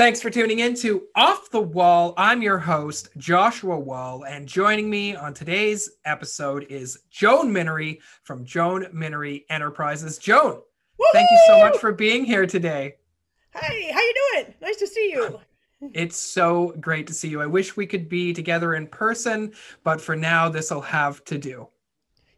Thanks for tuning in to Off the Wall. I'm your host, Joshua Wall, and joining me on today's episode is Joan Minnery from Joan Minnery Enterprises. Joan, Woo-hoo! thank you so much for being here today. Hey, how you doing? Nice to see you. It's so great to see you. I wish we could be together in person, but for now, this will have to do.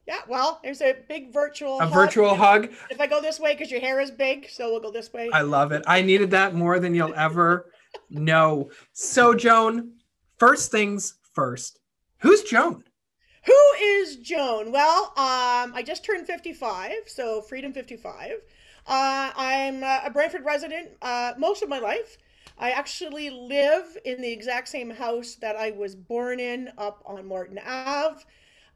Yeah, well, there's a big virtual a hug. virtual hug. If I go this way because your hair is big, so we'll go this way. I love it. I needed that more than you'll ever know. So, Joan, first things first. Who's Joan? Who is Joan? Well, um, I just turned 55, so Freedom 55. Uh, I'm a Brantford resident uh, most of my life. I actually live in the exact same house that I was born in up on Morton Ave.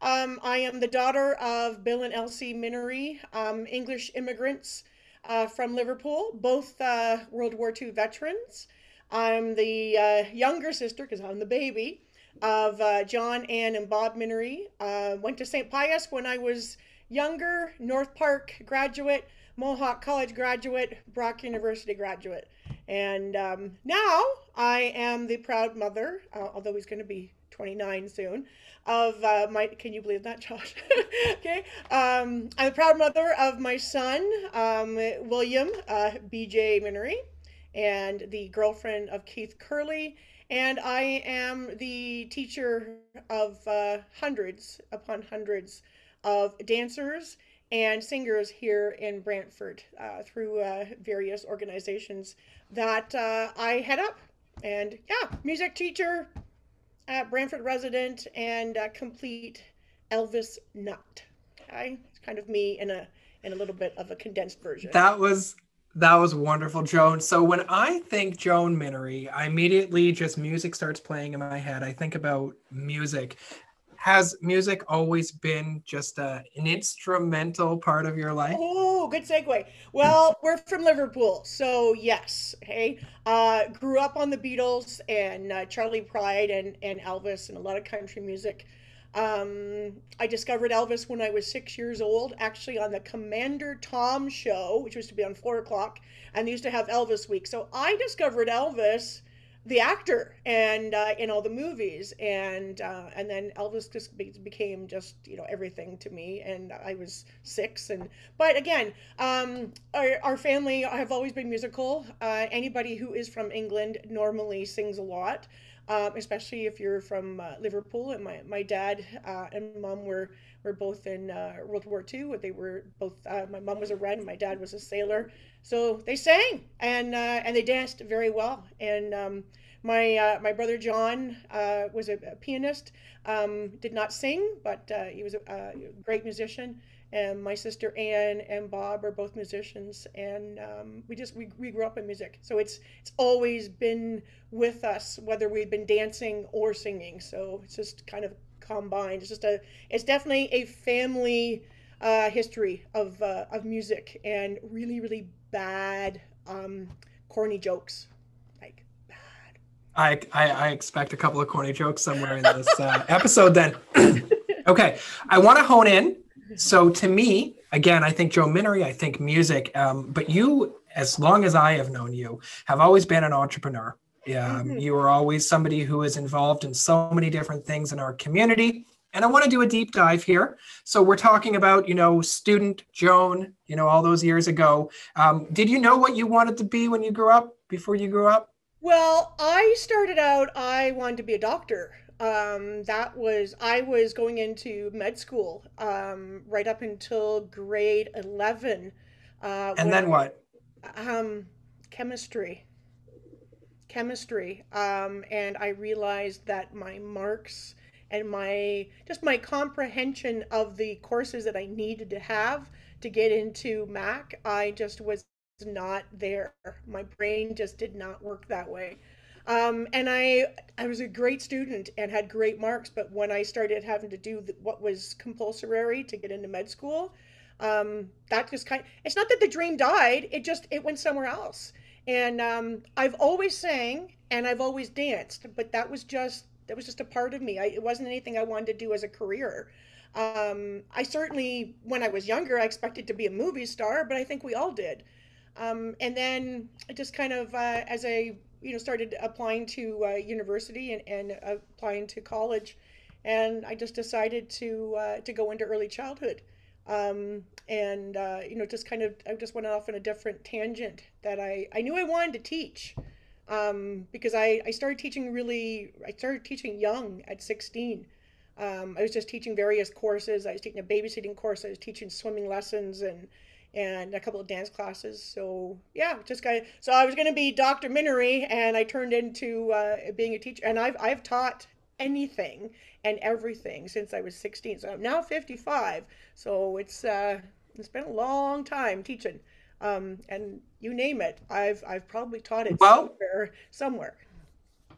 Um, I am the daughter of Bill and Elsie Minnery, um, English immigrants uh, from Liverpool, both uh, World War II veterans. I'm the uh, younger sister, because I'm the baby, of uh, John, Ann, and Bob Minnery. Uh, went to St. Pius when I was younger, North Park graduate, Mohawk College graduate, Brock University graduate. And um, now I am the proud mother, uh, although he's going to be 29 soon, of uh, my, can you believe that, Josh? okay. Um, I'm the proud mother of my son, um, William uh, BJ Minnery, and the girlfriend of Keith Curley. And I am the teacher of uh, hundreds upon hundreds of dancers and singers here in Brantford uh, through uh, various organizations that uh, I head up. And yeah, music teacher, Uh, at Brantford resident and uh, complete Elvis nut. Okay, it's kind of me in a in a little bit of a condensed version. That was that was wonderful, Joan. So when I think Joan Minnery, I immediately just music starts playing in my head. I think about music has music always been just a, an instrumental part of your life? Oh, good segue. Well, we're from Liverpool, so yes. Hey, uh, grew up on the Beatles and uh, Charley Pride and and Elvis and a lot of country music. Um, I discovered Elvis when I was six years old, actually on the Commander Tom show, which used to be on four o'clock, and they used to have Elvis week. So I discovered Elvis the actor and uh, in all the movies. And uh, and then Elvis just be- became just you know everything to me. And I was six and but again um, our, our family have always been musical. Uh, anybody who is from England normally sings a lot um, especially if you're from uh, Liverpool and my, my dad uh, and mom were were both in uh, World War II they were both my mom was a wren my dad was a sailor so they sang and uh, and they danced very well. And um, my uh, my brother John uh, was a, a pianist. Um, did not sing, but uh, he was a, a, great musician. And my sister Anne and Bob are both musicians, and um, we just we, we grew up in music. So it's it's always been with us, whether we've been dancing or singing. So it's just kind of combined. It's just a it's definitely a family uh, history of uh, of music and really really bad um, corny jokes I, I, I expect a couple of corny jokes somewhere in this uh, episode then okay i want to hone in so to me again i think joan minnery i think music um, but you as long as i have known you have always been an entrepreneur um, mm-hmm. you are always somebody who is involved in so many different things in our community and I want to do a deep dive here. So we're talking about, you know, student Joan, you know, all those years ago. Um, did you know what you wanted to be when you grew up, before you grew up? Well, I started out, I wanted to be a doctor. Um, that was, I was going into med school um, right up until grade 11. Uh, and then what? Um, chemistry. Chemistry. Um, and I realized that my marks and my just my comprehension of the courses that I needed to have to get into Mac, I just was not there. My brain just did not work that way. Um, and I I was a great student and had great marks, but when I started having to do what was compulsory to get into med school, um, that just kind. Of, it's not that the dream died; it just it went somewhere else. And um, I've always sang and I've always danced, but that was just that was just a part of me. I, it wasn't anything I wanted to do as a career. Um, I certainly, when I was younger, I expected to be a movie star, but I think we all did. Um, and then I just kind of, uh, as I you know started applying to uh, university and, and applying to college, and I just decided to uh, to go into early childhood, um, and uh, you know just kind of I just went off on a different tangent that I I knew I wanted to teach. Um, because I, I started teaching really I started teaching young at 16 um, I was just teaching various courses. I was taking a babysitting course. I was teaching swimming lessons and and a couple of dance classes. So yeah, just of. So I was going to be Dr. Minnery, and I turned into uh, being a teacher. And I've I've taught anything and everything since I was 16. So I'm now 55. So it's uh, it's been a long time teaching. Um, and you name it, I've I've probably taught it well, somewhere somewhere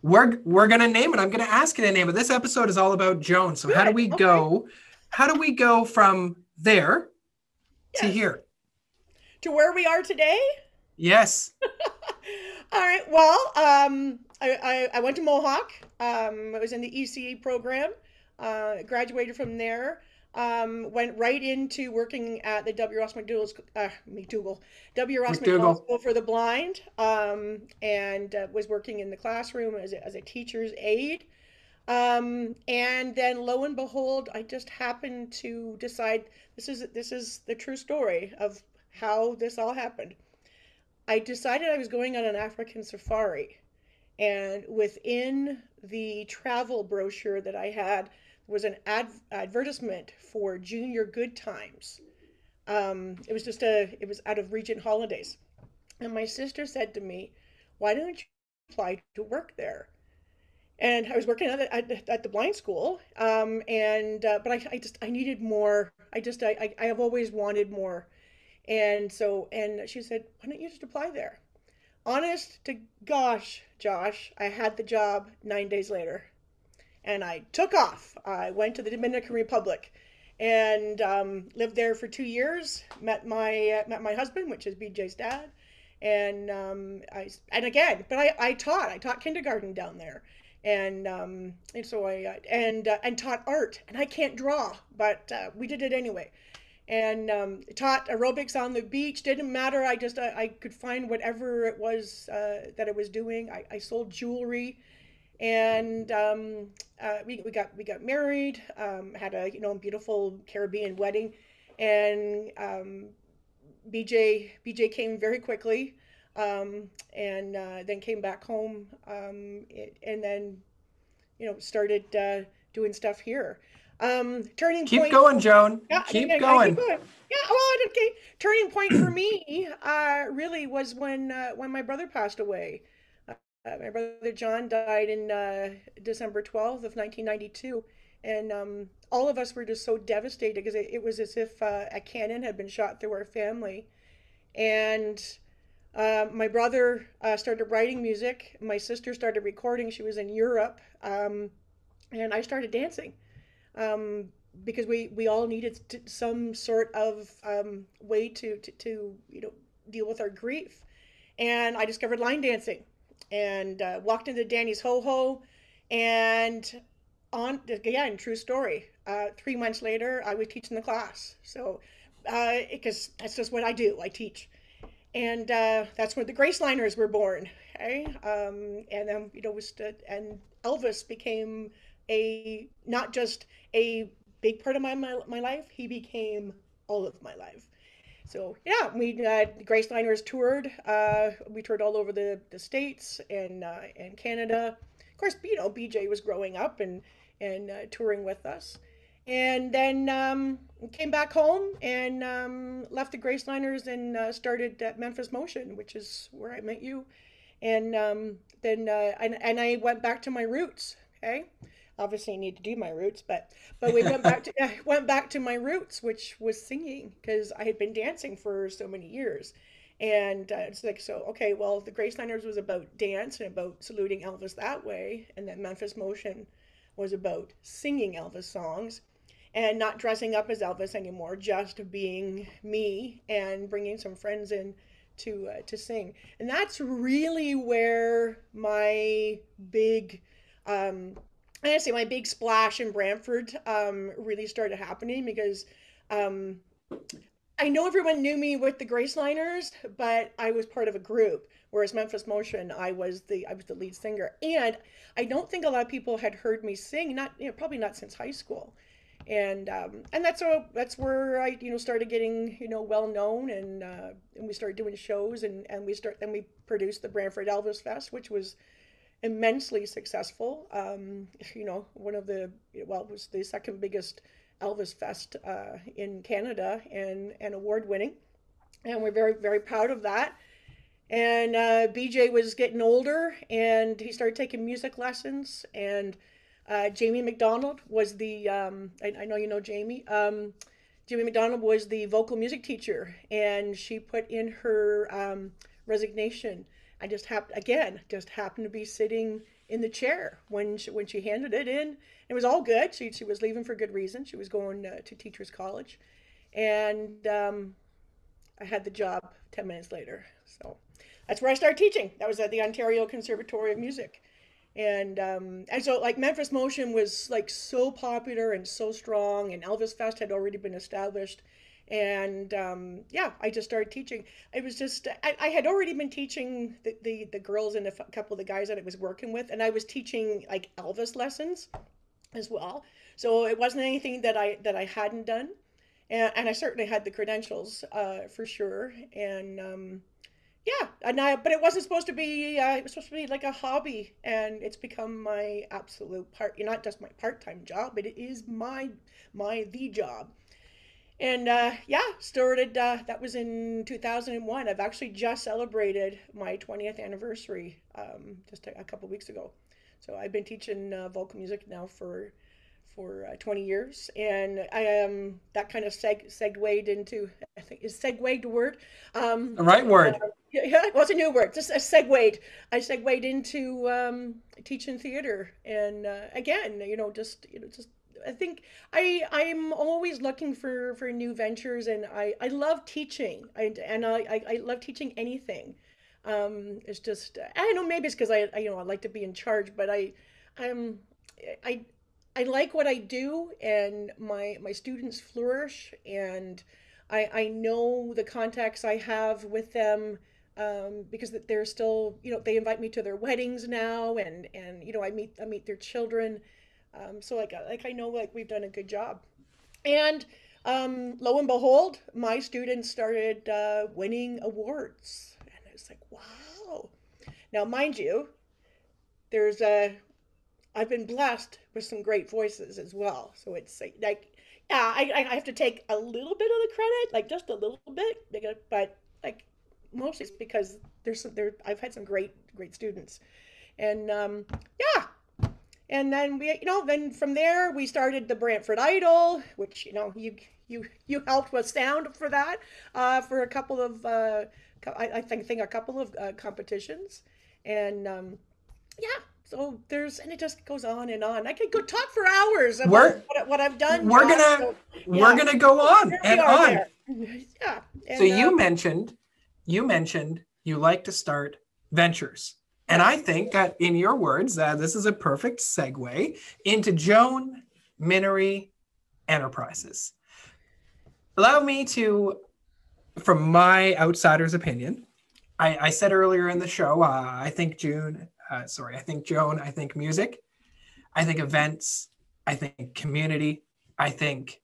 we're we're gonna name it. I'm gonna ask you to name it. This episode is all about Joan. So Good. how do we okay. go? How do we go from there yes. to here? To where we are today? Yes. all right. Well, um, I, I, I went to Mohawk. Um, I was in the ECE program. Uh, graduated from there. Um, went right into working at the W. Ross McDougall's, uh, McDougall, W. Ross McDougall School for the Blind, um, and uh, was working in the classroom as a, as a teacher's aide. Um, and then lo and behold, I just happened to decide this is this is the true story of how this all happened. I decided I was going on an African safari, and within the travel brochure that I had was an ad- advertisement for Junior Good Times. Um, it was just a, it was out of Regent Holidays. And my sister said to me, why don't you apply to work there? And I was working at the, at, the blind school. Um, and, uh, but I, I just, I needed more. I just, I, I, I have always wanted more. And so, and she said, why don't you just apply there? Honest to gosh, Josh, I had the job nine days later and I took off. I went to the Dominican Republic and um, lived there for two years. Met my uh, met my husband, which is BJ's dad, and um, I and again, but I, I taught. I taught kindergarten down there, and um, and so I and uh, and taught art. And I can't draw, but uh, we did it anyway. And um, taught aerobics on the beach. Didn't matter. I just I, I could find whatever it was uh, that I was doing. I, I sold jewelry and um, uh, we, we got we got married, um, had a you know beautiful Caribbean wedding, and um, BJ BJ came very quickly, um, and uh, then came back home, um, it, and then you know started uh, doing stuff here. Um, turning keep point. going, Joan. Yeah, keep, I, going. I, keep going. Yeah, well, okay. Turning point for me, uh, really was when uh, when my brother passed away. Uh, my brother John died in uh, December 12th of 1992. And um, all of us were just so devastated because it, it was as if uh, a cannon had been shot through our family. And uh, my brother uh, started writing music. My sister started recording. She was in Europe. Um, and I started dancing um, because we, we all needed to, some sort of um, way to, to, to, you know, deal with our grief. And I discovered line dancing and uh, walked into Danny's Ho Ho, and on again, true story. Uh, three months later, I was teaching the class. So, because uh, that's just what I do. I teach, and uh, that's when the Graceliners were born. Okay, um, and then you know, was stood and Elvis became a not just a big part of my, my my life. He became all of my life. So yeah, we uh, Graceliners toured. Uh, we toured all over the, the states and uh, and Canada. Of course, you know BJ was growing up and and uh, touring with us, and then um, came back home and um, left the Graceliners and uh, started at Memphis Motion, which is where I met you, and um, then uh, and and I went back to my roots. Okay, obviously I need to do my roots, but but we went back to went back to my roots, which was singing because I had been dancing for so many years, and uh, it's like so okay. Well, the Graceliners was about dance and about saluting Elvis that way, and then Memphis Motion was about singing Elvis songs and not dressing up as Elvis anymore, just being me and bringing some friends in to uh, to sing. And that's really where my big um, I say my big splash in Brantford um, really started happening because um, I know everyone knew me with the Graceliners, but I was part of a group. Whereas Memphis Motion, I was the I was the lead singer, and I don't think a lot of people had heard me sing. Not you know, probably not since high school, and um, and that's a, that's where I you know started getting you know well known, and uh, and we started doing shows, and and we start then we produced the Brantford Elvis Fest, which was immensely successful. Um, you know, one of the well, it was the second biggest Elvis Fest uh, in Canada, and and award winning, and we're very very proud of that. And uh, BJ was getting older, and he started taking music lessons. And uh, Jamie McDonald was the um, I, I, know you know Jamie. Um, Jamie McDonald was the vocal music teacher, and she put in her um, resignation. I just happened again, just happened to be sitting in the chair when she, when she handed it in. It was all good. She she was leaving for good reason. She was going uh, to teachers college, and um, I had the job ten minutes later. So that's where I started teaching. That was at the Ontario Conservatory of Music. And um, and so like Memphis Motion was like so popular and so strong, and Elvis Fest had already been established, and um, yeah, I just started teaching. It was just I, I had already been teaching the, the the girls and a couple of the guys that I was working with, and I was teaching like Elvis lessons as well. So it wasn't anything that I that I hadn't done, and, and I certainly had the credentials uh, for sure, and um, yeah and I, but it wasn't supposed to be uh, it was supposed to be like a hobby and it's become my absolute part not just my part-time job but it is my my the job and uh, yeah started uh, that was in 2001 i've actually just celebrated my 20th anniversary um, just a, a couple weeks ago. So i've been teaching uh, vocal music now for for uh, 20 years. And i am um, that kind of seg- segued into i think is segued word? Um, the right word. uh, yeah, well, it's a new word. Just a segued. I segued into um, teaching theater, and uh, again, you know, just you know, just I think I I'm always looking for for new ventures, and I I love teaching. I and I I, love teaching anything. Um, it's just I don't know maybe it's because I, I you know I like to be in charge, but I I'm I I like what I do, and my my students flourish, and I I know the contacts I have with them um, because they're still, you know, they invite me to their weddings now, and and you know, I meet I meet their children, um, so like like I know like we've done a good job, and um, lo and behold, my students started uh, winning awards, and I was like, wow. Now, mind you, there's a I've been blessed with some great voices as well, so it's like yeah, I, I have to take a little bit of the credit, like just a little bit, but like mostly it's because there's some, there I've had some great great students, and um, yeah, and then we you know then from there we started the Brantford Idol, which you know you you you helped with sound for that uh, for a couple of uh, I, I think think a couple of uh, competitions, and um, yeah, so there's and it just goes on and on. I could go talk for hours about what, what I've done. We're John. gonna so, yeah. we're gonna go on and on. Yeah. And, so you uh, mentioned you mentioned you like to start ventures. And I think that in your words, uh, this is a perfect segue into Joan Minnery Enterprises. Allow me to, from my outsider's opinion, I, I said earlier in the show, uh, I think June, uh, sorry, I think Joan, I think music, I think events, I think community, I think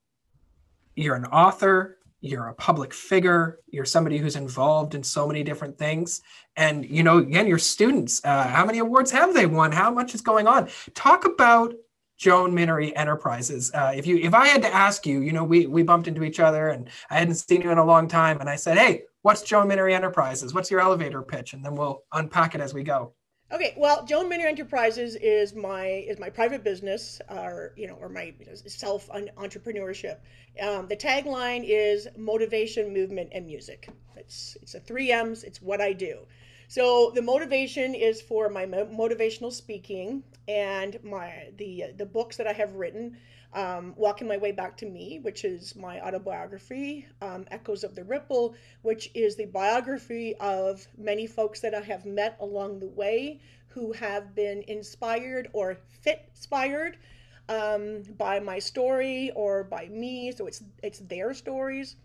you're an author, you're a public figure you're somebody who's involved in so many different things. And you know again your students uh, how many awards have they won? How much is going on? Talk about joan minnery enterprises. Uh, if you if i had to ask you you know we we bumped into each other and i hadn't seen you in a long time and i said hey what's joan minnery enterprises? What's your elevator pitch? And then we'll unpack it as we go Okay, well, Joan Minnery Enterprises is my is my private business, or you know, or my self entrepreneurship. Um, the tagline is motivation, movement, and music. It's it's a three M's. It's what I do. So the motivation is for my motivational speaking and my the the books that I have written um, Walking My Way Back to Me, which is my autobiography, um, Echoes of the Ripple, which is the biography of many folks that I have met along the way who have been inspired or fit inspired um, by my story or by me. So it's it's their stories.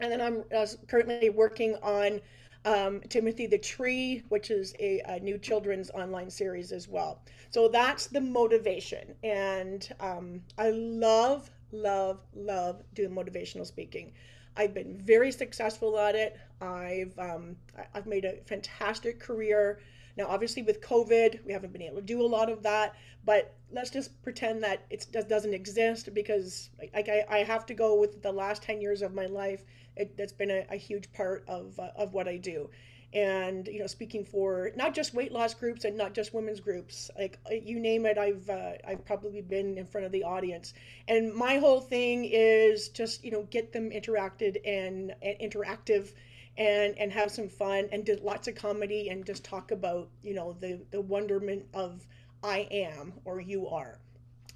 And then I'm uh, currently working on um, Timothy the Tree, which is a, a, new children's online series as well. So that's the motivation. And um, I love, love, love doing motivational speaking. I've been very successful at it. I've um, I've made a fantastic career. Now, obviously, with COVID, we haven't been able to do a lot of that. But let's just pretend that it doesn't exist because I, I have to go with the last ten years of my life. It, that's been a, a huge part of uh, of what I do and you know speaking for not just weight loss groups and not just women's groups like uh, you name it i've uh, i've probably been in front of the audience and my whole thing is just you know get them interacted and, and interactive and and have some fun and do lots of comedy and just talk about you know the the wonderment of i am or you are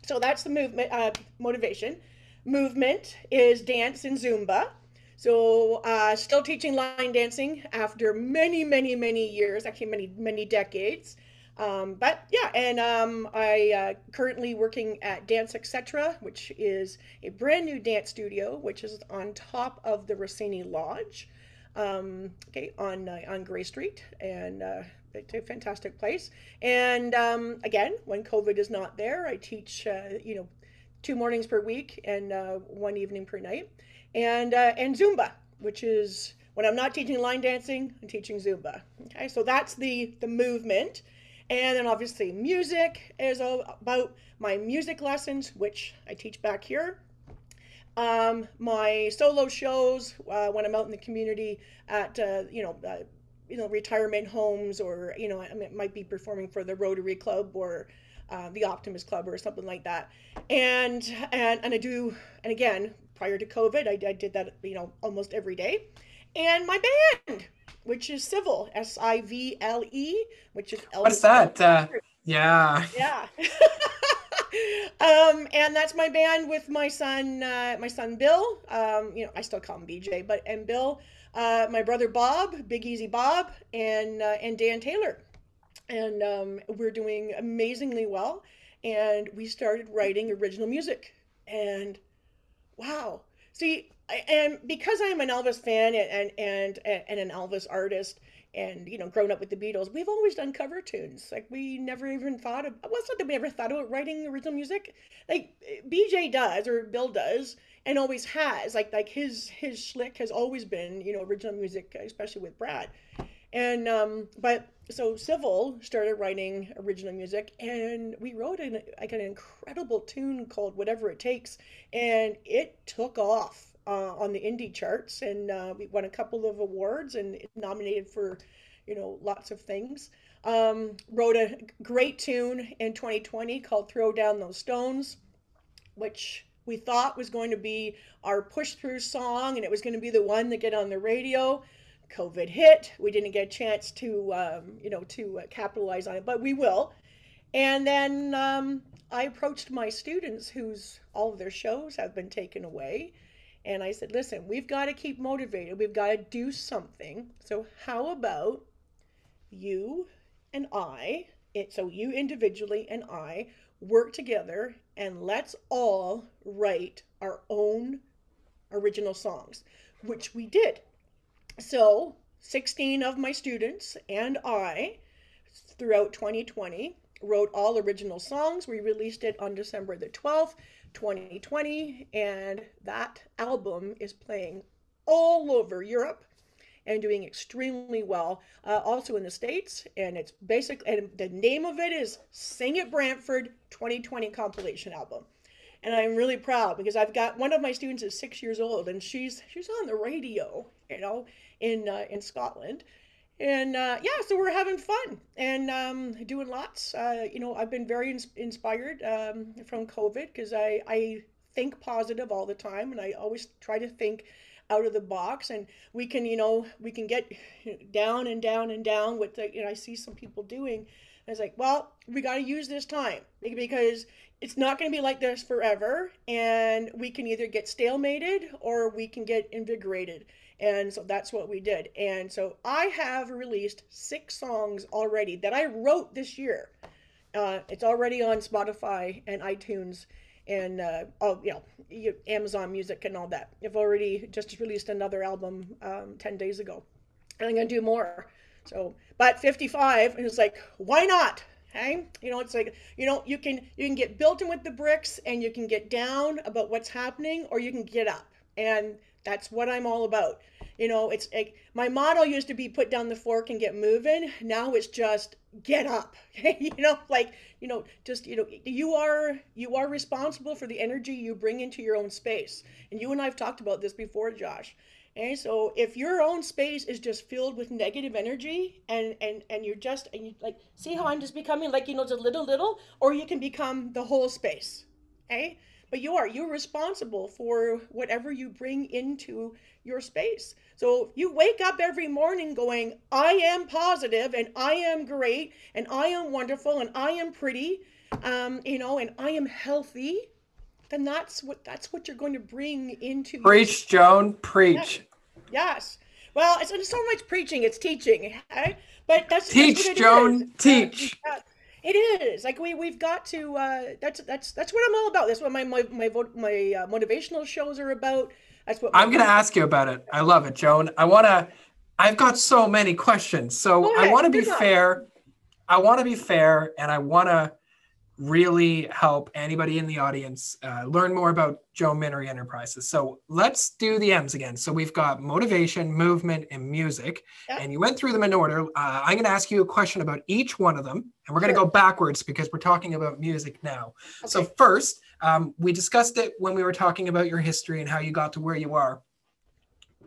so that's the movement uh, motivation movement is dance and zumba so, uh, still teaching line dancing after many, many, many years, actually, many, many decades. Um, but yeah, and um, I uh, currently working at Dance Etc., which is a brand new dance studio, which is on top of the Rossini Lodge, um, okay, on uh, on Gray Street, and uh, it's a fantastic place. And um, again, when COVID is not there, I teach, uh, you know, two mornings per week and uh, one evening per night and uh, and Zumba, which is when I'm not teaching line dancing, I'm teaching Zumba. Okay, so that's the the movement, and then obviously music is all about my music lessons, which I teach back here. Um, my solo shows uh, when I'm out in the community at uh, you know uh, you know retirement homes or you know I might be performing for the Rotary Club or uh, the Optimist Club or something like that. And and and I do and again prior to COVID, I, I did that, you know, almost every day. And my band, which is Sivle S I V L E, which is Elvis What's that? Uh, yeah. Yeah. um, and that's my band with my son, uh, my son Bill. Um, you know, I still call him BJ, but and Bill, uh, my brother Bob, Big Easy Bob, and uh, and Dan Taylor, and um, we're doing amazingly well. And we started writing original music, and wow. See, I, and because I'm an Elvis fan and, and and and an Elvis artist, and you know, grown up with the Beatles, we've always done cover tunes. Like we never even thought of. Well, it's not that we ever thought about writing original music. Like BJ does or Bill does, and always has. Like like his his schlick has always been you know original music, especially with Brad. And um, but so Sivle started writing original music, and we wrote an like an incredible tune called "Whatever It Takes," and it took off uh, on the indie charts, and uh, we won a couple of awards and nominated for, you know, lots of things. Um, wrote a great tune in 2020 called "Throw Down Those Stones," which we thought was going to be our push through song, and it was going to be the one that get on the radio COVID hit. We didn't get a chance to, um, you know, to uh, capitalize on it, but we will. And then um, I approached my students, whose all of their shows have been taken away, and I said, "Listen, we've got to keep motivated. We've got to do something. So how about you and I? It, so you individually and I work together, and let's all write our own original songs, which we did." So 16 of my students and I, throughout 2020, wrote all original songs. We released it on December the 12th, 2020, and that album is playing all over Europe and doing extremely well, uh, also in the States. And it's basic, and the name of it is Sing It Brantford 2020 compilation album and I'm really proud because I've got one of my students is six years old and she's she's on the radio, you know, in uh, in Scotland, and uh, yeah, so we're having fun and um, doing lots. Uh, you know, I've been very ins- inspired um, from COVID because I I think positive all the time and I always try to think out of the box and we can you know we can get down and down and down with the you know I see some people doing. I was like, well, we got to use this time because it's not going to be like this forever and we can either get stalemated or we can get invigorated and so that's what we did. And so i have released six songs already that i wrote this year. Uh, it's already on spotify and itunes and uh, oh you know amazon music and all that. I've already just released another album um, 10 days ago. And I'm gonna do more. So, but 55, and it's like, why not? Okay, you know, it's like you know, you can you can get built in with the bricks, and you can get down about what's happening, or you can get up, and that's what I'm all about. You know, it's like my motto used to be put down the fork and get moving. Now it's just get up. you know, like you know, just you know, you are you are responsible for the energy you bring into your own space, and you and I've talked about this before, Josh. Okay, so if your own space is just filled with negative energy and and and you're just and you like see how I'm just becoming like you know just little little, or you can become the whole space. Okay, but you are you're responsible for whatever you bring into your space. So you wake up every morning going, I am positive and I am great and I am wonderful and I am pretty, um, you know, and I am healthy. Then that's what that's what you're going to bring into preach, your... Joan, preach. Yes. Well, it's, it's so much preaching, it's teaching. Okay? But that's teach, that's Joan, teach. It is like we we've got to. Uh, that's that's that's what I'm all about. That's what my my my, my uh, motivational shows are about. That's what I'm going to ask you about it. I love it, Joan. I want to. I've got so many questions, so I want to be fair. I want to be fair, and I want to really help anybody in the audience uh, learn more about Joan Minnery Enterprises. So let's do the M's again. So we've got motivation, movement, and music. Yep. And you went through them in order. Uh, I'm going to ask you a question about each one of them. And we're going to sure. go backwards because we're talking about music now. Okay. So, first, um, we discussed it when we were talking about your history and how you got to where you are.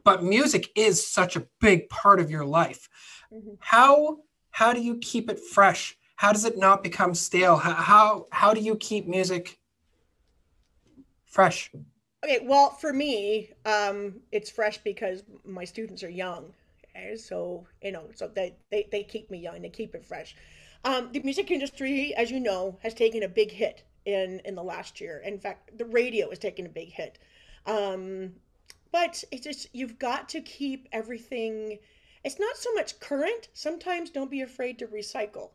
But music is such a big part of your life. Mm-hmm. How how do you keep it fresh? How does it not become stale? How how, how do you keep music fresh? Okay, well, for me, um, it's fresh because my students are young. Okay? So, you know, so they, they, they keep me young, they keep it fresh. Um, the music industry, as you know, has taken a big hit in, in the last year. In fact, the radio has taken a big hit. Um, but it's just, you've got to keep everything, it's not so much current. Sometimes don't be afraid to recycle.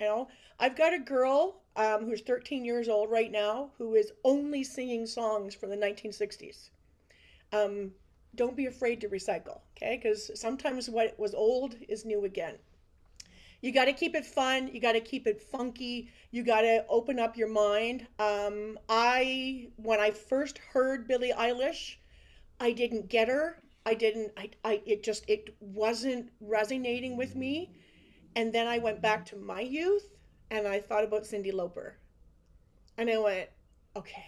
You know, I've got a girl um, who's 13 years old right now who is only singing songs from the 1960s. Um, don't be afraid to recycle, okay? Because sometimes what was old is new again. You got to keep it fun. You got to keep it funky. You got to open up your mind. Um, I, when I first heard Billie Eilish, I didn't get her. I didn't. I, I. It just. It wasn't resonating with me. And then I went back to my youth and I thought about Cyndi Lauper. And I went, okay,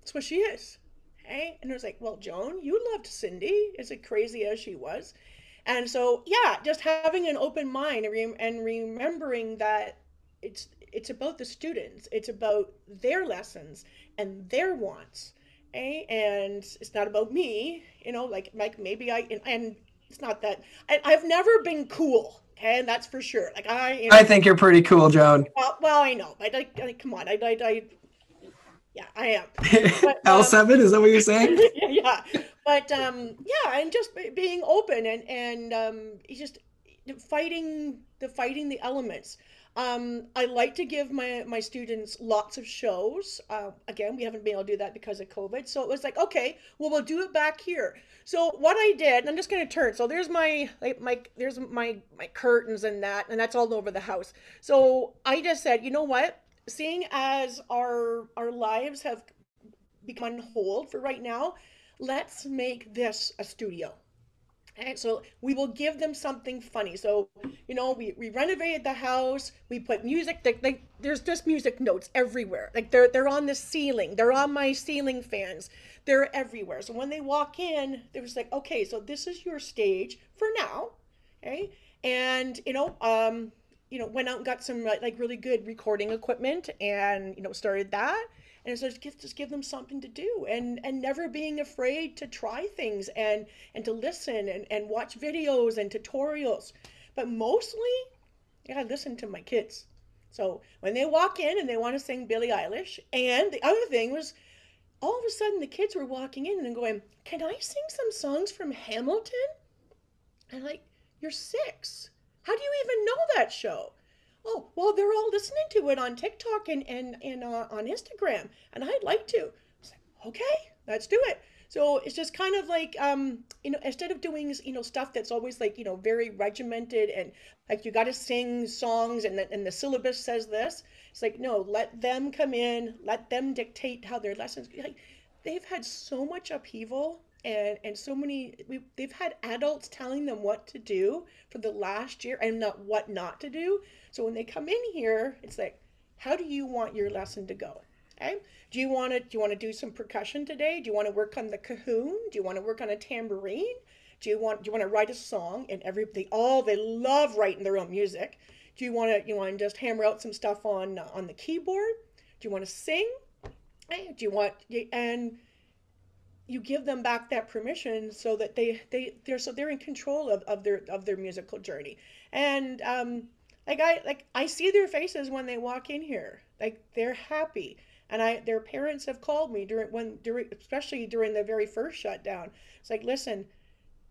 that's what she is. Hey? And it was like, well, Joan, you loved Cyndi, as crazy as she was. And so, yeah, just having an open mind and, re- and remembering that it's it's about the students, it's about their lessons and their wants. Okay? And it's not about me, you know, like like maybe I and, and it's not that I, I've never been cool. Okay, and that's for sure. Like I, know, I think you're pretty cool, Joan. Well, well I know, but I, I, come on, I, I, I yeah, I am. L seven um, is that what you're saying? yeah, but um, yeah, and just being open and and um, just fighting the fighting the elements. Um, I like to give my, my students lots of shows. Uh, again, we haven't been able to do that because of COVID. So it was like, okay, well, we'll do it back here. So what I did, I'm just going to turn. So there's my, my, there's my, my curtains and that, and that's all over the house. So I just said, you know what? Seeing as our, our lives have become on hold for right now, let's make this a studio. And so we will give them something funny. So, you know, we, we renovated the house, we put music, like, like there's just music notes everywhere. Like they're they're on the ceiling, they're on my ceiling fans, they're everywhere. So when they walk in, they was like, okay, so this is your stage for now. Okay. And you know, um, you know, went out and got some like really good recording equipment and, you know, started that and so just give, just give them something to do and and never being afraid to try things and and to listen and, and watch videos and tutorials. But mostly yeah I listen to my kids. So when they walk in and they want to sing billie eilish and the other thing was all of a sudden the kids were walking in and going can i sing some songs from hamilton? And like you're six. How do you even know that show oh well they're all listening to it on tiktok and and, and uh, on instagram and i'd like to like, okay let's do it So it's just kind of like, um, you know, instead of doing, you know, stuff that's always like, you know, very regimented and like you got to sing songs and the, and the syllabus says this. It's like, no, let them come in, let them dictate how their lessons, like they've had so much upheaval and, and so many, we, they've had adults telling them what to do for the last year and not what not to do. So when they come in here, it's like, how do you want your lesson to go? Okay. Do you want to do you want to do some percussion today? Do you want to work on the cajon? Do you want to work on a tambourine? Do you want do you want to write a song? And every they all they love writing their own music. Do you want to you want to just hammer out some stuff on uh, on the keyboard? Do you want to sing? Do you want and you give them back that permission so that they they they're so they're in control of, of their of their musical journey and um like i like i see their faces when they walk in here like they're happy and I their parents have called me during when during especially during the very first shutdown. It's like, listen,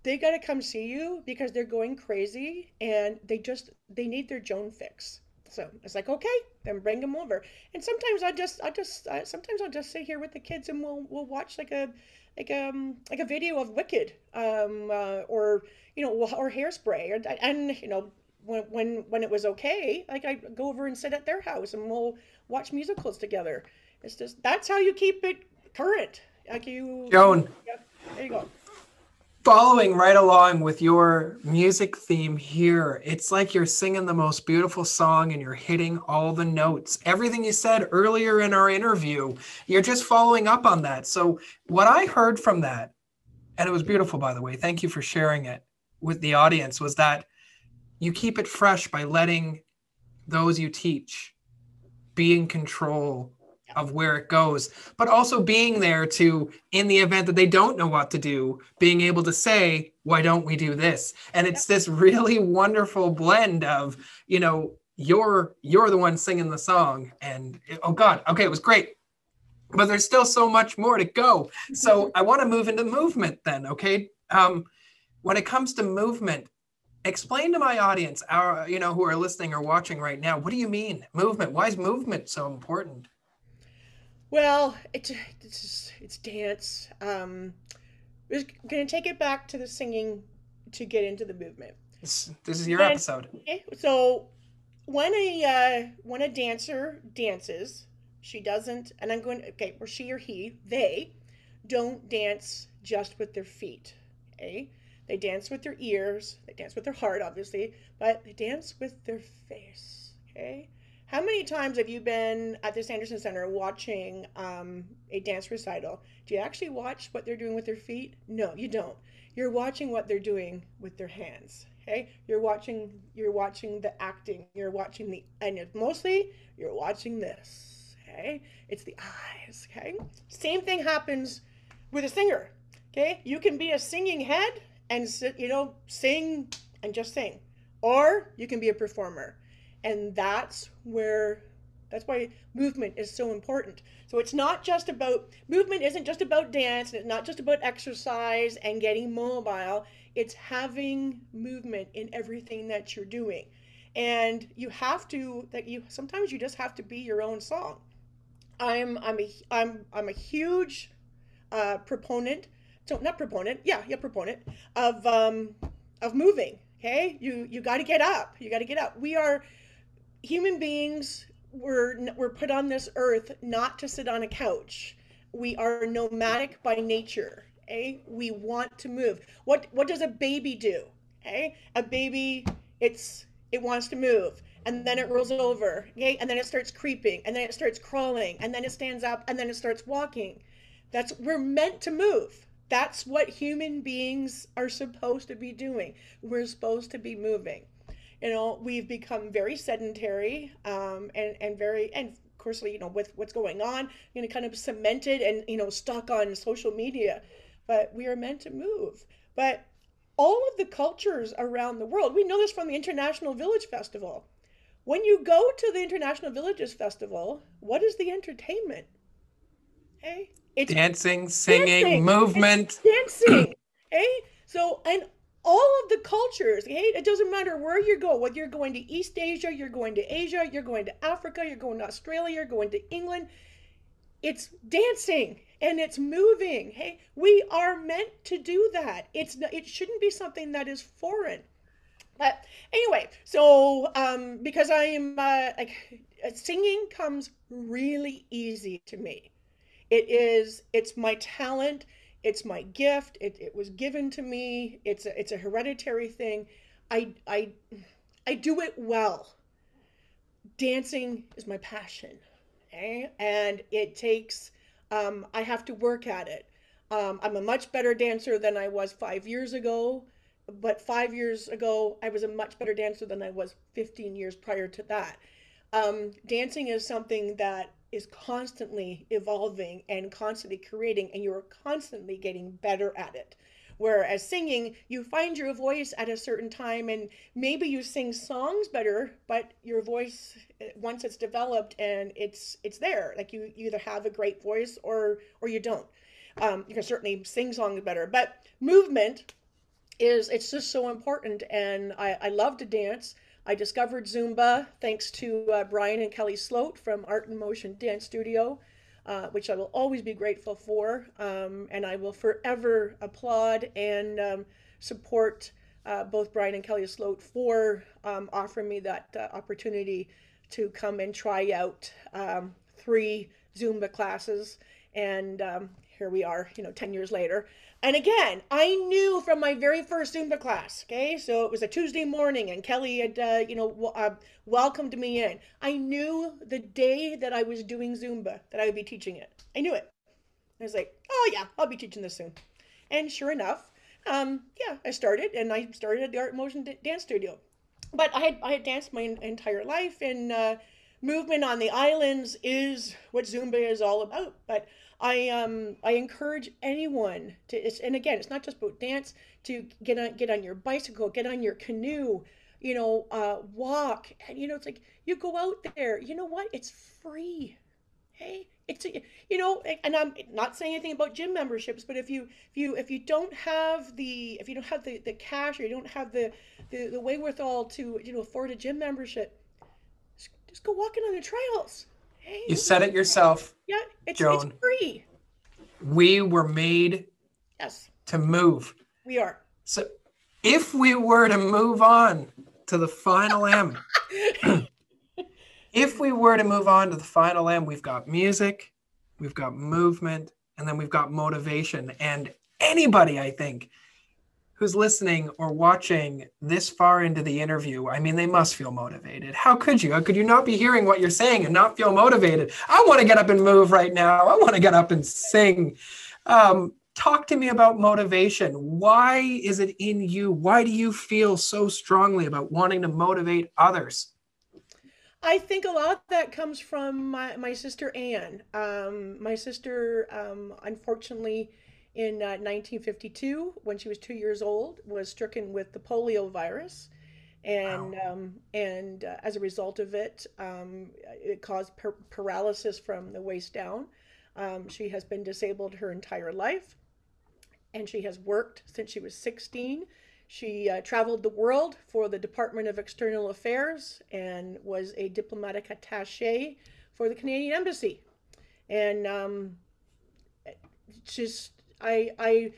they got to come see you because they're going crazy and they just they need their Joan fix. So it's like, okay, then bring them over. And sometimes I just I just I, sometimes I'll just sit here with the kids and we'll we'll watch like a like um like a video of Wicked um uh, or you know or Hairspray or, and you know when when when it was okay like I go over and sit at their house and we'll watch musicals together it's just that's how you keep it current. Like you, Joan. Yeah, there you go. Following right along with your music theme here, it's like you're singing the most beautiful song and you're hitting all the notes. Everything you said earlier in our interview, you're just following up on that. So, what I heard from that, and it was beautiful, by the way, thank you for sharing it with the audience, was that you keep it fresh by letting those you teach be in control of where it goes, but also being there to, in the event that they don't know what to do, being able to say, why don't we do this? And it's this really wonderful blend of, you know, you're you're the one singing the song and oh god okay it was great but there's still so much more to go. So i want to move into movement then okay? Um, when it comes to movement explain to my audience our you know who are listening or watching right now what do you mean movement? Why is movement so important well, it's it's it's dance. Um, we're gonna take it back to the singing to get into the movement. This, this is your and, episode. Okay, so when a uh, when a dancer dances, she doesn't, and I'm going okay, or she or he, they don't dance just with their feet. Okay, they dance with their ears, they dance with their heart, obviously, but they dance with their face. Okay, how many times have you been at the Sanderson Center watching um, a dance recital? Do you actually watch what they're doing with their feet? No, you don't. You're watching what they're doing with their hands. Okay, you're watching. You're watching the acting. You're watching the, and mostly you're watching this. Okay, it's the eyes. Okay, same thing happens with a singer. Okay, you can be a singing head and you know, sing and just sing, or you can be a performer and that's where that's why movement is so important. So it's not just about movement isn't just about dance and it's not just about exercise and getting mobile. It's having movement in everything that you're doing. And you have to that you sometimes you just have to be your own song. I'm I'm a I'm I'm a huge uh, proponent. So not proponent, yeah, yeah, proponent of um of moving. Okay, you you got to get up. You got to get up. We are human beings were were put on this earth not to sit on a couch. We are nomadic by nature. Eh? We want to move. What what does a baby do? Eh? A baby it's it wants to move and then it rolls over, okay? And then it starts creeping and then it starts crawling and then it stands up and then it starts walking. That's we're meant to move. That's what human beings are supposed to be doing. We're supposed to be moving you know we've become very sedentary um, and and very and of course you know with what's going on you know kind of cemented and you know stuck on social media. But we are meant to move. But all of the cultures around the world we know this from the international village festival. When you go to the international villages festival what is the entertainment? Hey it's dancing singing dancing, movement. Dancing hey? So and all of the cultures. Okay? It doesn't matter where you go, whether you're going to East Asia, you're going to Asia, you're going to Africa, you're going to Australia, you're going to England. It's dancing. and it's moving. Hey, we are meant to do that. It's it shouldn't be something that is foreign. But anyway, so um, because I am uh, like singing comes really easy to me. It is it's my talent, it's my gift. It, it was given to me. It's a, it's a hereditary thing. I I I do it well. Dancing is my passion, okay? and it takes. Um, I have to work at it. Um, I'm a much better dancer than I was five years ago but five years ago, I was a much better dancer than I was 15 years prior to that. Um, dancing is something that is constantly evolving and constantly creating, and you're constantly getting better at it. Whereas singing, you find your voice at a certain time, and maybe you sing songs better, but your voice, once it's developed and it's it's there, like you, you either have a great voice or or you don't. Um, you can certainly sing songs better, but movement is it's just so important and I, I love to dance. I discovered Zumba thanks to uh, Brian and Kelly Sloat from Art and Motion Dance Studio, uh, which I will always be grateful for. Um, and I will forever applaud and um, support uh, both Brian and Kelly Sloat for um, offering me that uh, opportunity to come and try out um, three Zumba classes. And um, here we are, you know, 10 years later. And again, I knew from my very first Zumba class, okay? So it was a Tuesday morning and Kelly had, uh, you know, uh, welcomed me in. I knew the day that I was doing Zumba that I would be teaching it. I knew it. I was like, oh yeah, I'll be teaching this soon. And sure enough, um, yeah, I started and I started at the Art Motion D- Dance Studio. But I had, I had danced my entire life and uh, movement on the islands is what Zumba is all about. But I um I encourage anyone to and again it's not just about dance to get on get on your bicycle get on your canoe you know uh, walk. And you know it's like you go out there. You know what? It's free. Hey it's you know and i'm not saying anything about gym memberships but if you if you if you don't have the if you don't have the, the cash or you don't have the, the the wherewithal to you know afford a gym membership just go walking on the trails you said it yourself. Yeah, it's, Joan. it's free. We were made yes. to move. We are. So if we were to move on to the final M, if we were to move on to the final M, we've got music, we've got movement, and then we've got motivation. And anybody, I think, who's listening or watching this far into the interview, I mean, they must feel motivated. How could you? How could you not be hearing what you're saying and not feel motivated? I want to get up and move right now. I want to get up and sing. Um, talk to me about motivation. Why is it in you? Why do you feel so strongly about wanting to motivate others? I think a lot of that comes from my, my sister Anne. Um, my sister, um, unfortunately, in uh, 1952 when she was two years old was stricken with the polio virus. And wow. um, and uh, as a result of it um, it caused per- paralysis from the waist down. Um, she has been disabled her entire life. And she has worked since she was 16 she uh, traveled the world for the department of external affairs and was a diplomatic attache for the canadian embassy. And um, just I I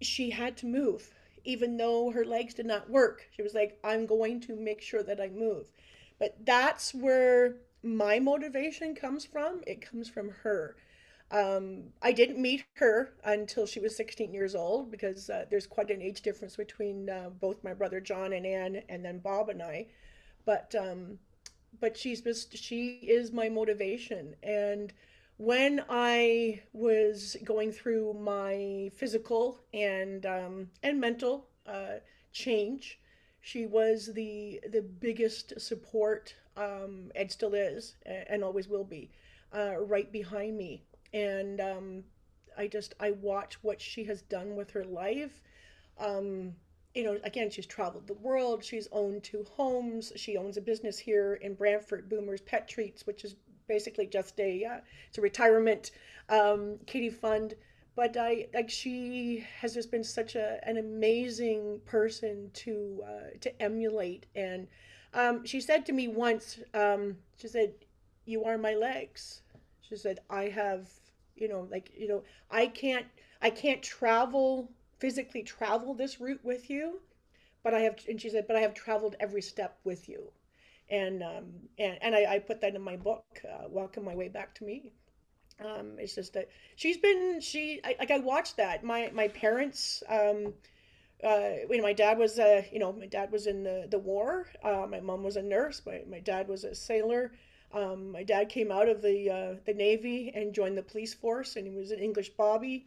she had to move even though her legs did not work. She was like, I'm going to make sure that I move. But that's where my motivation comes from. It comes from her. Um, I didn't meet her until she was 16 years old because uh, there's quite an age difference between uh, both my brother John and Anne, and then Bob and I. But um, but she's just she is my motivation, and when I was going through my physical and um, and mental uh, change, she was the the biggest support um, and still is and always will be uh, right behind me. And um, I just I watch what she has done with her life. Um, you know, again, she's traveled the world. She's owned two homes. She owns a business here in Brantford, Boomer's Pet Treats, which is basically just a uh, it's a retirement um, kitty fund. But I like she has just been such a an amazing person to uh, to emulate. And um, she said to me once, um, she said, "You are my legs." She said, "I have you know like you know i can't i can't travel physically travel this route with you but i have and she said but i have traveled every step with you and um and, and I, I put that in my book uh, welcome my way back to me um it's just that she's been she I, like i watched that my my parents um uh, you know, my dad was, uh, you know, my dad was in the, the war. Uh, my mom was a nurse. My, my dad was a sailor. Um, my dad came out of the uh, the Navy and joined the police force, and he was an English Bobby.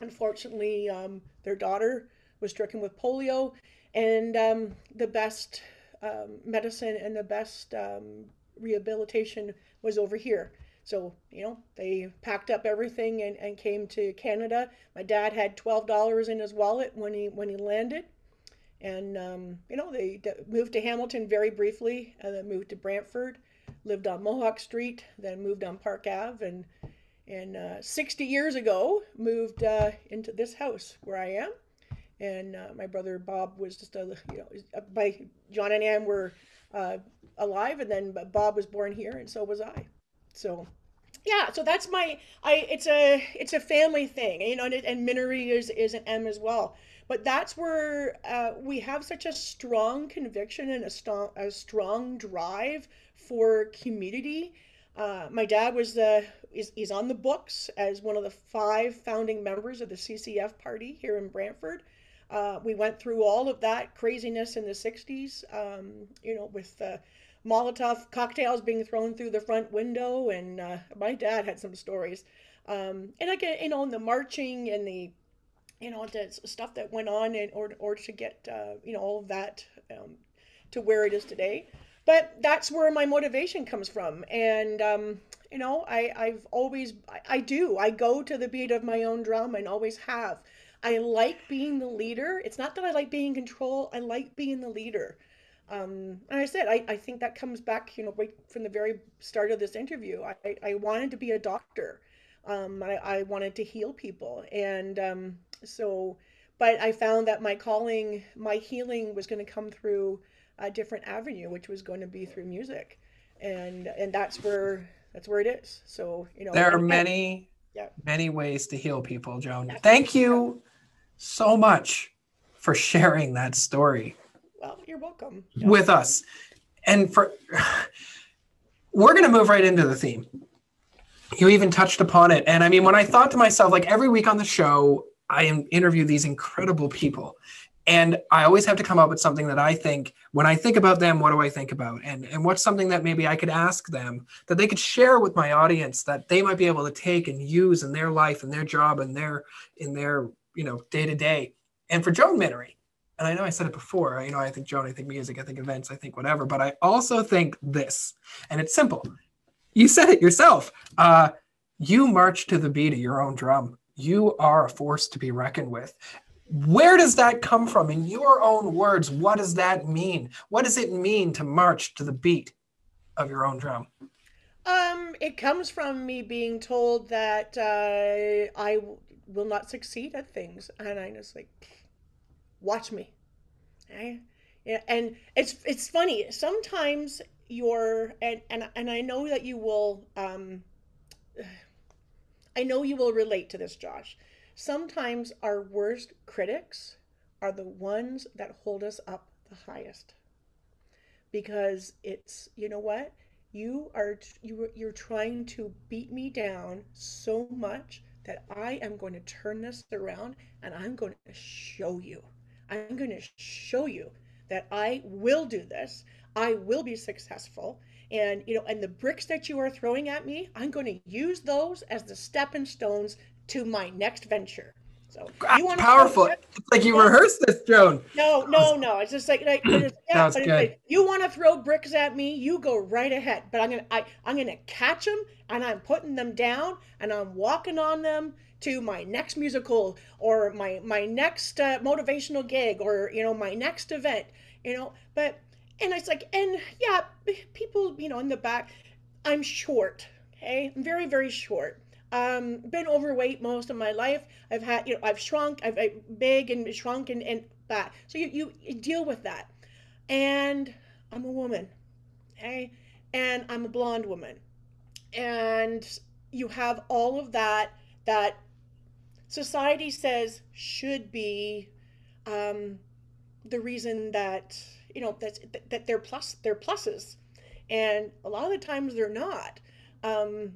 Unfortunately, um, their daughter was stricken with polio, and um, the best um, medicine and the best um, rehabilitation was over here. So, you know, they packed up everything and, and came to Canada. My dad had $12 in his wallet when he when he landed. And, um, you know, they moved to Hamilton very briefly and then moved to Brantford, lived on Mohawk Street, then moved on Park Ave. And, and uh, 60 years ago, moved uh, into this house where I am. And uh, my brother Bob was just a, you know, by John and Ann were uh, alive, and then Bob was born here, and so was I. So yeah, so that's my I it's a it's a family thing, you know, and, and Minnery is is an M as well. But that's where uh, we have such a strong conviction and a strong a strong drive for community. Uh, my dad was the is is on the books as one of the five founding members of the CCF party here in Brantford. Uh, we went through all of that craziness in the 60s, um, you know, with uh, Molotov cocktails being thrown through the front window, and uh, my dad had some stories. Um, and like you know, the marching and the you know the stuff that went on in order, order to get uh, you know all of that um, to where it is today. But that's where my motivation comes from, and um, you know I I've always I, I do I go to the beat of my own drum and always have. I like being the leader. It's not that I like being in control. I like being the leader. Um, and I said, I, I think that comes back, you know, right from the very start of this interview. I, I wanted to be a doctor. Um, I, I wanted to heal people. And um, so, but I found that my calling, my healing was going to come through a different avenue, which was going to be through music. And, and that's where, that's where it is. So, you know, there are many, yeah. many ways to heal people, Joan. Thank you so much for sharing that story. Well, you're welcome. With us. And for we're going to move right into the theme. You even touched upon it. And I mean, when I thought to myself, like every week on the show, I interview these incredible people. And I always have to come up with something that I think, when I think about them, what do I think about? And, and what's something that maybe I could ask them that they could share with my audience that they might be able to take and use in their life and their job and their, in their, you know, day to day. And for Joan Minnery, and I know I said it before, you know, I think Joan, I think music, I think events, I think whatever, but I also think this, and it's simple. You said it yourself. Uh, you march to the beat of your own drum. You are a force to be reckoned with. Where does that come from? In your own words, what does that mean? What does it mean to march to the beat of your own drum? Um, it comes from me being told that uh, I will not succeed at things, and I just like, watch me. Okay? Yeah, and it's it's funny. Sometimes you're and and and I know that you will um I know you will relate to this, Josh. Sometimes our worst critics are the ones that hold us up the highest. Because it's, you know what? You are you you're trying to beat me down so much that I am going to turn this around and I'm going to show you. I'm going to show you that I will do this. I will be successful. And, you know, and the bricks that you are throwing at me, I'm going to use those as the stepping stones to my next venture. So you want powerful. It's like you yeah. rehearsed this, Joan. No, no, no. It's just like, like yeah, but like, you want to throw bricks at me, you go right ahead. But I'm gonna, I, I'm gonna catch them, and I'm putting them down, and I'm walking on them, to my next musical or my my next uh, motivational gig or you know my next event you know but and it's like and yeah people you know in the back i'm short okay i'm very very short um been overweight most of my life. I've had you know i've shrunk i've, I've big and shrunk and, and that so you, you you deal with that. And i'm a woman okay? And i'm a blonde woman. And you have all of that that society says should be um, the reason that you know that that they're plus they're pluses, and a lot of the times they're not. Um,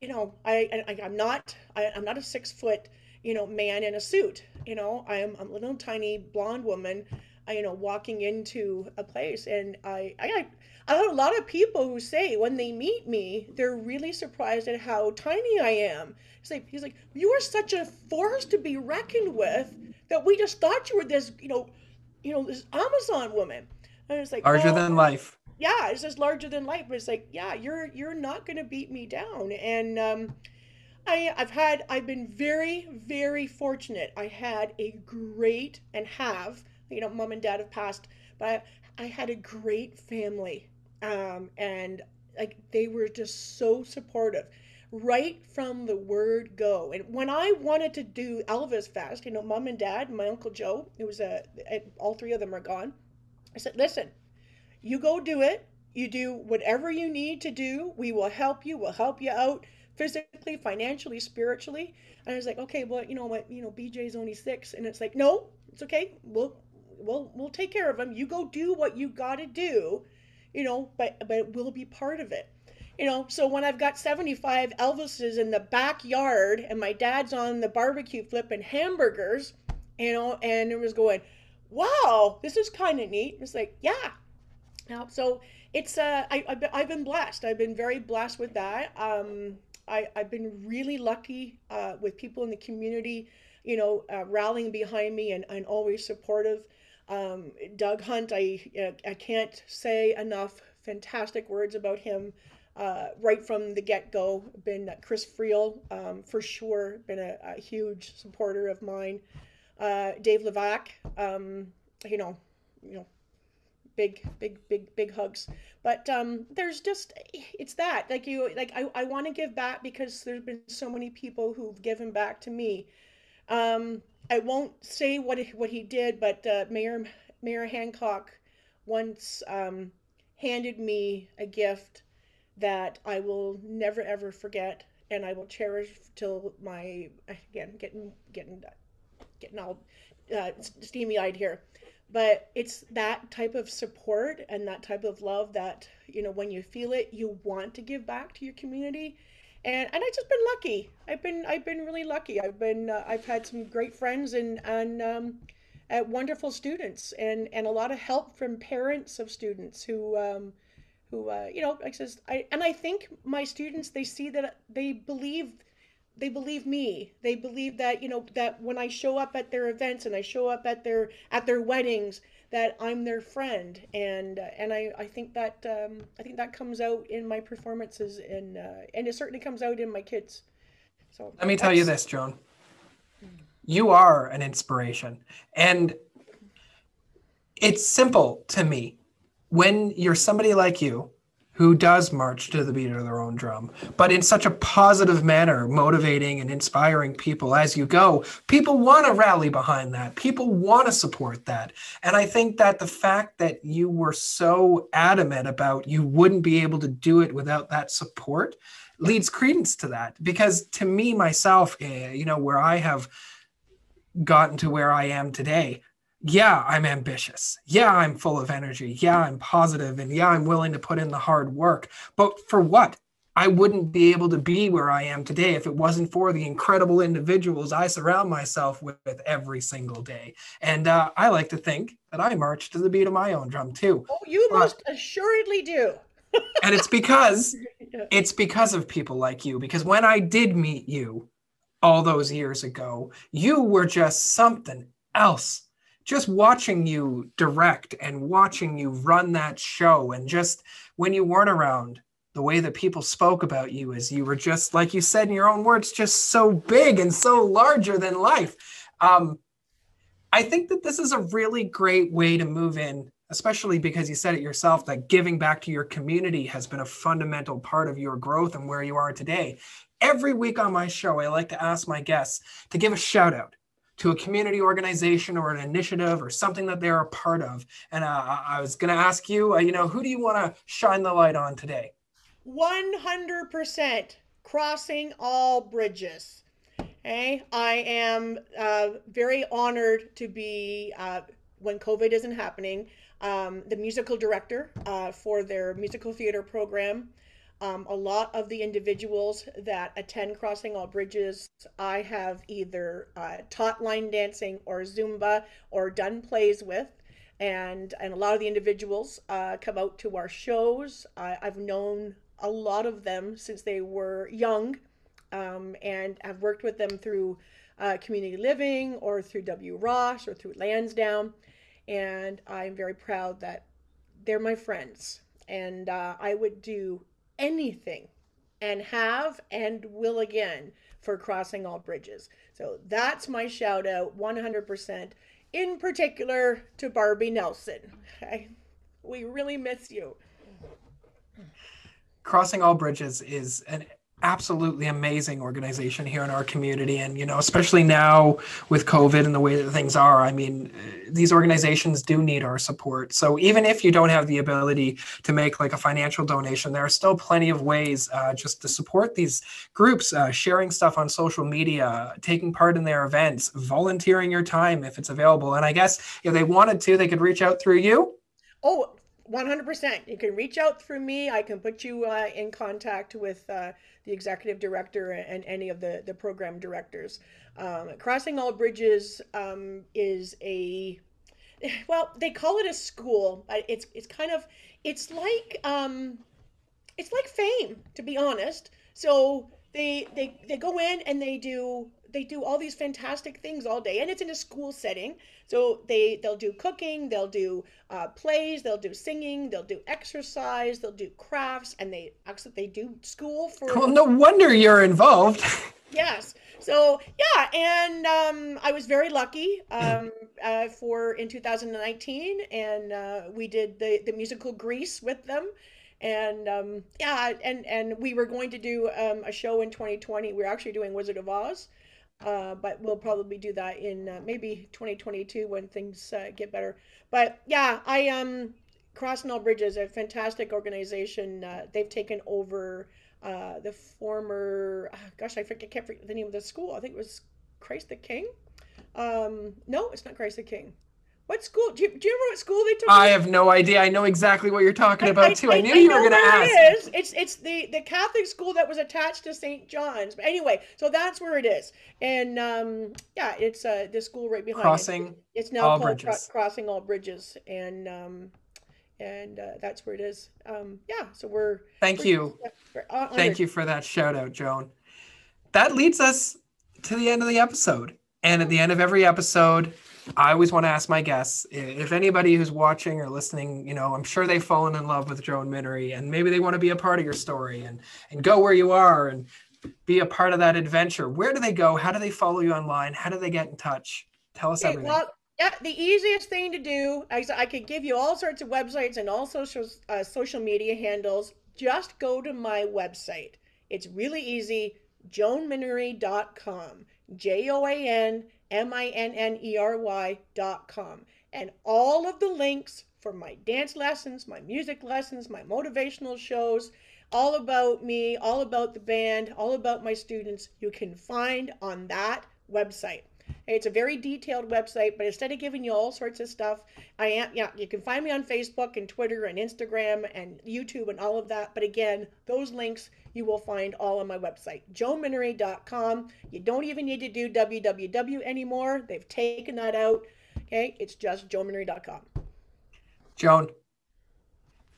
you know, I, I I'm not I, I'm not a six foot you know man in a suit. You know, I am I'm a little tiny blonde woman. You know, walking into a place, and I I I have a lot of people who say when they meet me, they're really surprised at how tiny I am. He's like, he's like, you are such a force to be reckoned with that we just thought you were this, you know, you know, this Amazon woman. And it's like larger oh, than life. Yeah, it's just larger than life. But it's like, yeah, you're you're not gonna beat me down. And um, I I've had I've been very very fortunate. I had a great and have you know, mom and dad have passed, but I, I had a great family, um, and like they were just so supportive right from the word go. And when I wanted to do Elvis Fest, you know, mom and dad, and my uncle Joe, it was a, all three of them are gone. I said, listen, you go do it. You do whatever you need to do. We will help you. We'll help you out physically, financially, spiritually. And I was like, okay, well, you know what, you know, BJ's only six, and it's like, no, it's okay. We'll we'll we'll take care of him. You go do what you got to do, you know, but but we'll be part of it you know, so when I've got 75 Elvises in the backyard and my dad's on the barbecue flipping hamburgers, you know, and it was going, wow, this is kind of neat. It's like, yeah. Now, so it's, uh, I, I've, been, blessed. I've been very blessed with that. Um, I, I've been really lucky uh, with people in the community, you know, uh, rallying behind me and, and always supportive. Um, Doug Hunt, I, I can't say enough fantastic words about him uh, right from the get go. Been Chris Friel, um, for sure, been a, a, huge supporter of mine. Uh, Dave Levac, um, you know, you know, big, big, big, big hugs. But um, there's just, it's that like you, like I, I want to give back because there's been so many people who've given back to me. Um, I won't say what what he did, but uh, Mayor Mayor Hancock once um, handed me a gift that I will never ever forget and I will cherish till my again getting getting getting all uh, steamy eyed here. But it's that type of support and that type of love that you know when you feel it, you want to give back to your community. And, and I've just been lucky. I've been I've been really lucky. I've been uh, I've had some great friends and and um, uh, wonderful students and and a lot of help from parents of students who um, who uh, you know like says I and I think my students they see that they believe they believe me. They believe that you know that when I show up at their events and I show up at their at their weddings that I'm their friend. And uh, and I, I think that um, I think that comes out in my performances and uh, and it certainly comes out in my kids. So let me tell you this Joan. You are an inspiration. And it's simple to me. When you're somebody like you who does march to the beat of their own drum, but in such a positive manner, motivating and inspiring people as you go, people want to rally behind that. People want to support that. And I think that the fact that you were so adamant about you wouldn't be able to do it without that support leads credence to that. Because to me, myself, eh, you know, where I have gotten to where I am today, yeah, I'm ambitious. Yeah, I'm full of energy. Yeah, I'm positive, and yeah, I'm willing to put in the hard work. But for what? I wouldn't be able to be where I am today if it wasn't for the incredible individuals I surround myself with every single day. And uh, I like to think that I march to the beat of my own drum too. Oh, you but, most assuredly do. and it's because it's because of people like you. Because when I did meet you all those years ago, you were just something else just watching you direct and watching you run that show and just when you weren't around the way that people spoke about you is you were just like you said in your own words just so big and so larger than life. Um, i think that this is a really great way to move in especially because you said it yourself that giving back to your community has been a fundamental part of your growth and where you are today. Every week on my show i like to ask my guests to give a shout out to a community organization or an initiative or something that they're a part of. And uh, I was going to ask you, uh, you know, who do you want to shine the light on today? 100% Crossing All Bridges. Okay, I am uh, very honored to be, uh, when COVID isn't happening, um, the musical director uh, for their musical theater program. Um, a lot of the individuals that attend Crossing All Bridges, I have either uh, taught line dancing or Zumba or done plays with. And, and a lot of the individuals uh, come out to our shows. I've known a lot of them since they were young um, and have worked with them through uh, community living or through W. Ross or through Lansdowne. And I'm very proud that they're my friends. And uh, I would do anything and have and will again for crossing all bridges. So that's my shout out 100%, in particular to Barbie Nelson. Okay? We really miss you. Crossing All Bridges is an absolutely amazing organization here in our community and you know especially now with covid and the way that things are i mean these organizations do need our support so even if you don't have the ability to make like a financial donation there are still plenty of ways uh, just to support these groups uh, sharing stuff on social media taking part in their events volunteering your time if it's available and i guess if they wanted to they could reach out through you oh 100%. You can reach out through me. I can put you uh, in contact with uh, the executive director and any of the, the program directors. Um, Crossing All Bridges um, is a, well, they call it a school. It's, it's kind of, it's like, um, it's like fame, to be honest. So they, they, they go in and they do they do all these fantastic things all day and it's in a school setting. So they they'll do cooking they'll do uh, plays they'll do singing they'll do exercise they'll do crafts and they actually they do school for well no wonder you're involved. Yes. So yeah and um, i was very lucky um, uh, for in 2019 and uh, we did the the musical grease with them. And um, yeah and and we were going to do um, a show in 2020 we are actually doing wizard of oz uh, but we'll probably do that in uh, maybe 2022 when things uh, get better. But yeah, I um, Crossing All Bridges, a fantastic organization. Uh, they've taken over uh, the former, ah, gosh, I forget, can't forget the name of the school. I think it was Christ the King. Um, no, it's not Christ the King. What school? Do you, do you remember what school they took? I have no idea. I know exactly what you're talking about I, too. I, I knew you were going to ask. It is. It's it's the the Catholic school that was attached to St. John's. But anyway, so that's where it is. And um, yeah, it's uh the school right behind. Crossing. It. It's now called Cro- Crossing All Bridges, and um, and uh, that's where it is. Um, yeah. So we're. Thank we're, you. Yeah, Thank you for that shout out, Joan. That leads us to the end of the episode, and at the end of every episode I always want to ask my guests if anybody who's watching or listening, you know, I'm sure they've fallen in love with Joan Minnery and maybe they want to be a part of your story and and go where you are and be a part of that adventure. Where do they go? How do they follow you online? How do they get in touch? Tell us okay, everything. Well, yeah, the easiest thing to do, I, I could give you all sorts of websites and all social uh, social media handles. Just go to my website. It's really easy. JoanMinnery.com. J O A N M I N N E R Y dot com. And all of the links for my dance lessons, my music lessons, my motivational shows, all about me, all about the band, all about my students, you can find on that website. It's a very detailed website, but instead of giving you all sorts of stuff, I am yeah, you can find me on Facebook and Twitter and Instagram and YouTube and all of that. But again, those links you will find all on my website, joanminnery.com. You don't even need to do www anymore. They've taken that out. Okay, it's just joanminnery.com. Joan,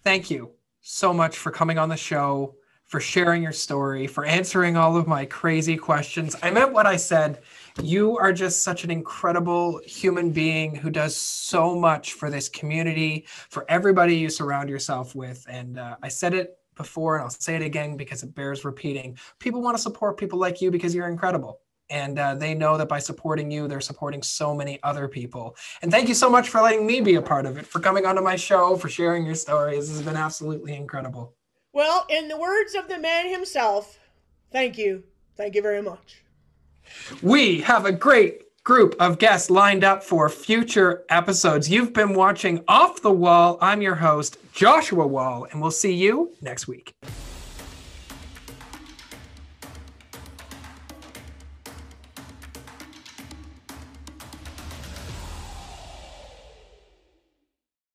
thank you so much for coming on the show, for sharing your story, for answering all of my crazy questions. I meant what I said. You are just such an incredible human being who does so much for this community, for everybody you surround yourself with. And uh, I said it before and I'll say it again because it bears repeating. People want to support people like you because you're incredible. And uh, they know that by supporting you, they're supporting so many other people. And thank you so much for letting me be a part of it, for coming onto my show, for sharing your stories. This has been absolutely incredible. Well, in the words of the man himself, thank you. Thank you very much. We have a great group of guests lined up for future episodes. You've been watching Off the Wall. I'm your host, Joshua Wall, and we'll see you next week.